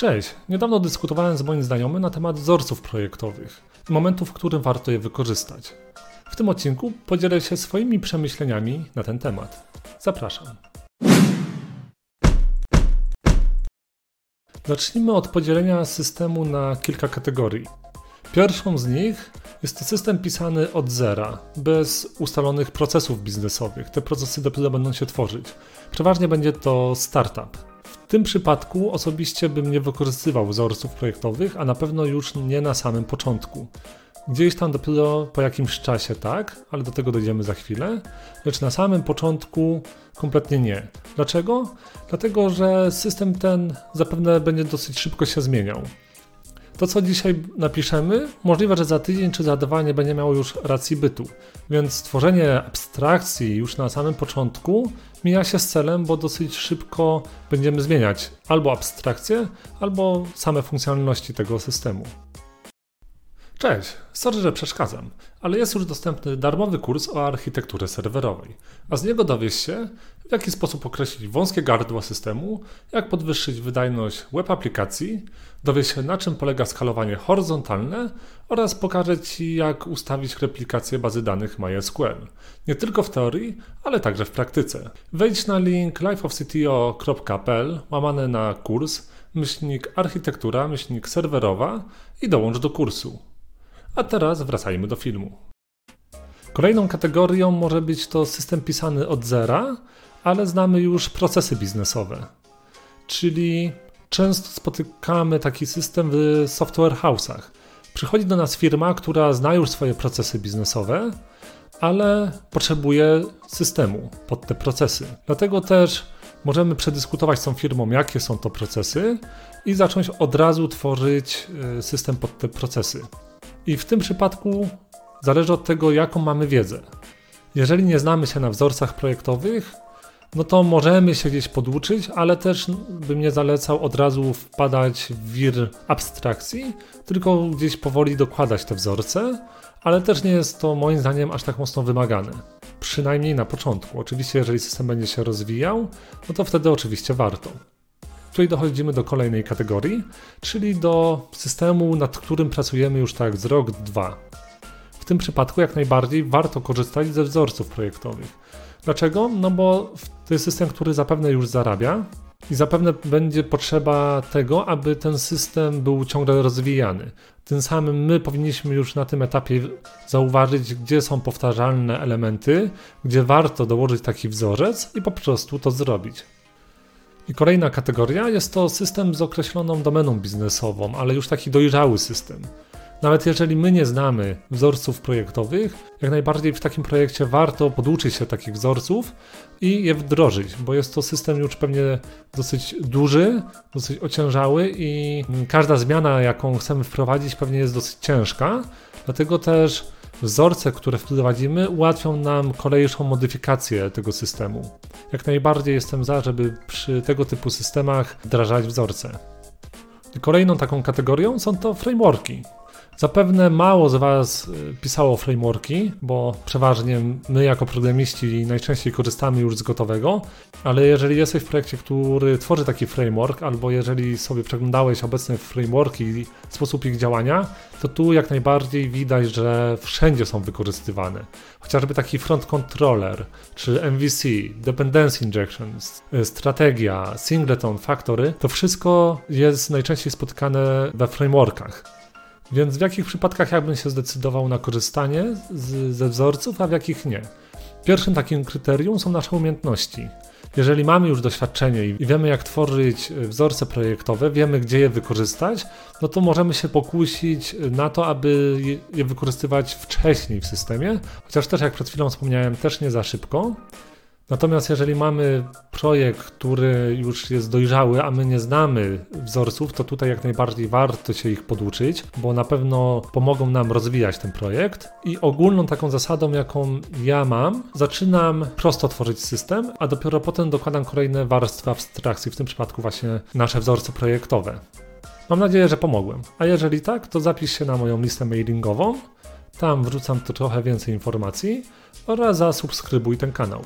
Cześć, niedawno dyskutowałem z moim znajomym na temat wzorców projektowych i momentów, w którym warto je wykorzystać. W tym odcinku podzielę się swoimi przemyśleniami na ten temat. Zapraszam. Zacznijmy od podzielenia systemu na kilka kategorii. Pierwszą z nich jest to system pisany od zera, bez ustalonych procesów biznesowych. Te procesy dopiero będą się tworzyć. Przeważnie będzie to startup. Tym przypadku osobiście bym nie wykorzystywał wzorców projektowych, a na pewno już nie na samym początku. Gdzieś tam dopiero po jakimś czasie tak, ale do tego dojdziemy za chwilę. Lecz na samym początku kompletnie nie. Dlaczego? Dlatego, że system ten zapewne będzie dosyć szybko się zmieniał. To, co dzisiaj napiszemy, możliwe, że za tydzień czy za dwa nie będzie miało już racji bytu. Więc stworzenie abstrakcji już na samym początku mija się z celem, bo dosyć szybko będziemy zmieniać albo abstrakcję, albo same funkcjonalności tego systemu. Cześć, sorry, że przeszkadzam, ale jest już dostępny darmowy kurs o architekturze serwerowej, a z niego dowiesz się, w jaki sposób określić wąskie gardła systemu, jak podwyższyć wydajność web aplikacji, dowiesz się na czym polega skalowanie horyzontalne oraz pokażę Ci jak ustawić replikację bazy danych MySQL. Nie tylko w teorii, ale także w praktyce. Wejdź na link lifeofcto.pl łamane na kurs, myślnik architektura, myślnik serwerowa i dołącz do kursu. A teraz wracajmy do filmu. Kolejną kategorią może być to system pisany od zera, ale znamy już procesy biznesowe. Czyli często spotykamy taki system w software house'ach. Przychodzi do nas firma, która zna już swoje procesy biznesowe, ale potrzebuje systemu pod te procesy. Dlatego też możemy przedyskutować z tą firmą, jakie są to procesy i zacząć od razu tworzyć y, system pod te procesy. I w tym przypadku zależy od tego, jaką mamy wiedzę. Jeżeli nie znamy się na wzorcach projektowych, no to możemy się gdzieś poduczyć, ale też bym nie zalecał od razu wpadać w wir abstrakcji, tylko gdzieś powoli dokładać te wzorce, ale też nie jest to moim zdaniem aż tak mocno wymagane. Przynajmniej na początku. Oczywiście, jeżeli system będzie się rozwijał, no to wtedy oczywiście warto. Tutaj dochodzimy do kolejnej kategorii, czyli do systemu, nad którym pracujemy już tak z rok, dwa. W tym przypadku jak najbardziej warto korzystać ze wzorców projektowych. Dlaczego? No bo to jest system, który zapewne już zarabia i zapewne będzie potrzeba tego, aby ten system był ciągle rozwijany. Tym samym my powinniśmy już na tym etapie zauważyć, gdzie są powtarzalne elementy, gdzie warto dołożyć taki wzorzec i po prostu to zrobić. I kolejna kategoria jest to system z określoną domeną biznesową, ale już taki dojrzały system. Nawet jeżeli my nie znamy wzorców projektowych, jak najbardziej w takim projekcie warto poduczyć się takich wzorców i je wdrożyć, bo jest to system już pewnie dosyć duży, dosyć ociężały i każda zmiana, jaką chcemy wprowadzić, pewnie jest dosyć ciężka. Dlatego też wzorce, które wprowadzimy, ułatwią nam kolejną modyfikację tego systemu. Jak najbardziej jestem za, żeby przy tego typu systemach wdrażać wzorce. Kolejną taką kategorią są to frameworki. Zapewne mało z Was y, pisało frameworki, bo przeważnie my jako programiści najczęściej korzystamy już z gotowego, ale jeżeli jesteś w projekcie, który tworzy taki framework, albo jeżeli sobie przeglądałeś obecne frameworki i sposób ich działania, to tu jak najbardziej widać, że wszędzie są wykorzystywane. Chociażby taki front controller, czy MVC, dependency injections, y, strategia, singleton, factory, to wszystko jest najczęściej spotykane we frameworkach. Więc w jakich przypadkach ja bym się zdecydował na korzystanie z, ze wzorców, a w jakich nie? Pierwszym takim kryterium są nasze umiejętności. Jeżeli mamy już doświadczenie i wiemy, jak tworzyć wzorce projektowe, wiemy, gdzie je wykorzystać, no to możemy się pokusić na to, aby je wykorzystywać wcześniej w systemie, chociaż też, jak przed chwilą wspomniałem, też nie za szybko. Natomiast jeżeli mamy projekt, który już jest dojrzały, a my nie znamy wzorców, to tutaj jak najbardziej warto się ich poduczyć, bo na pewno pomogą nam rozwijać ten projekt. I ogólną taką zasadą, jaką ja mam, zaczynam prosto tworzyć system, a dopiero potem dokładam kolejne warstwy abstrakcji, w tym przypadku właśnie nasze wzorce projektowe. Mam nadzieję, że pomogłem. A jeżeli tak, to zapisz się na moją listę mailingową. Tam wrzucam tu trochę więcej informacji oraz zasubskrybuj ten kanał.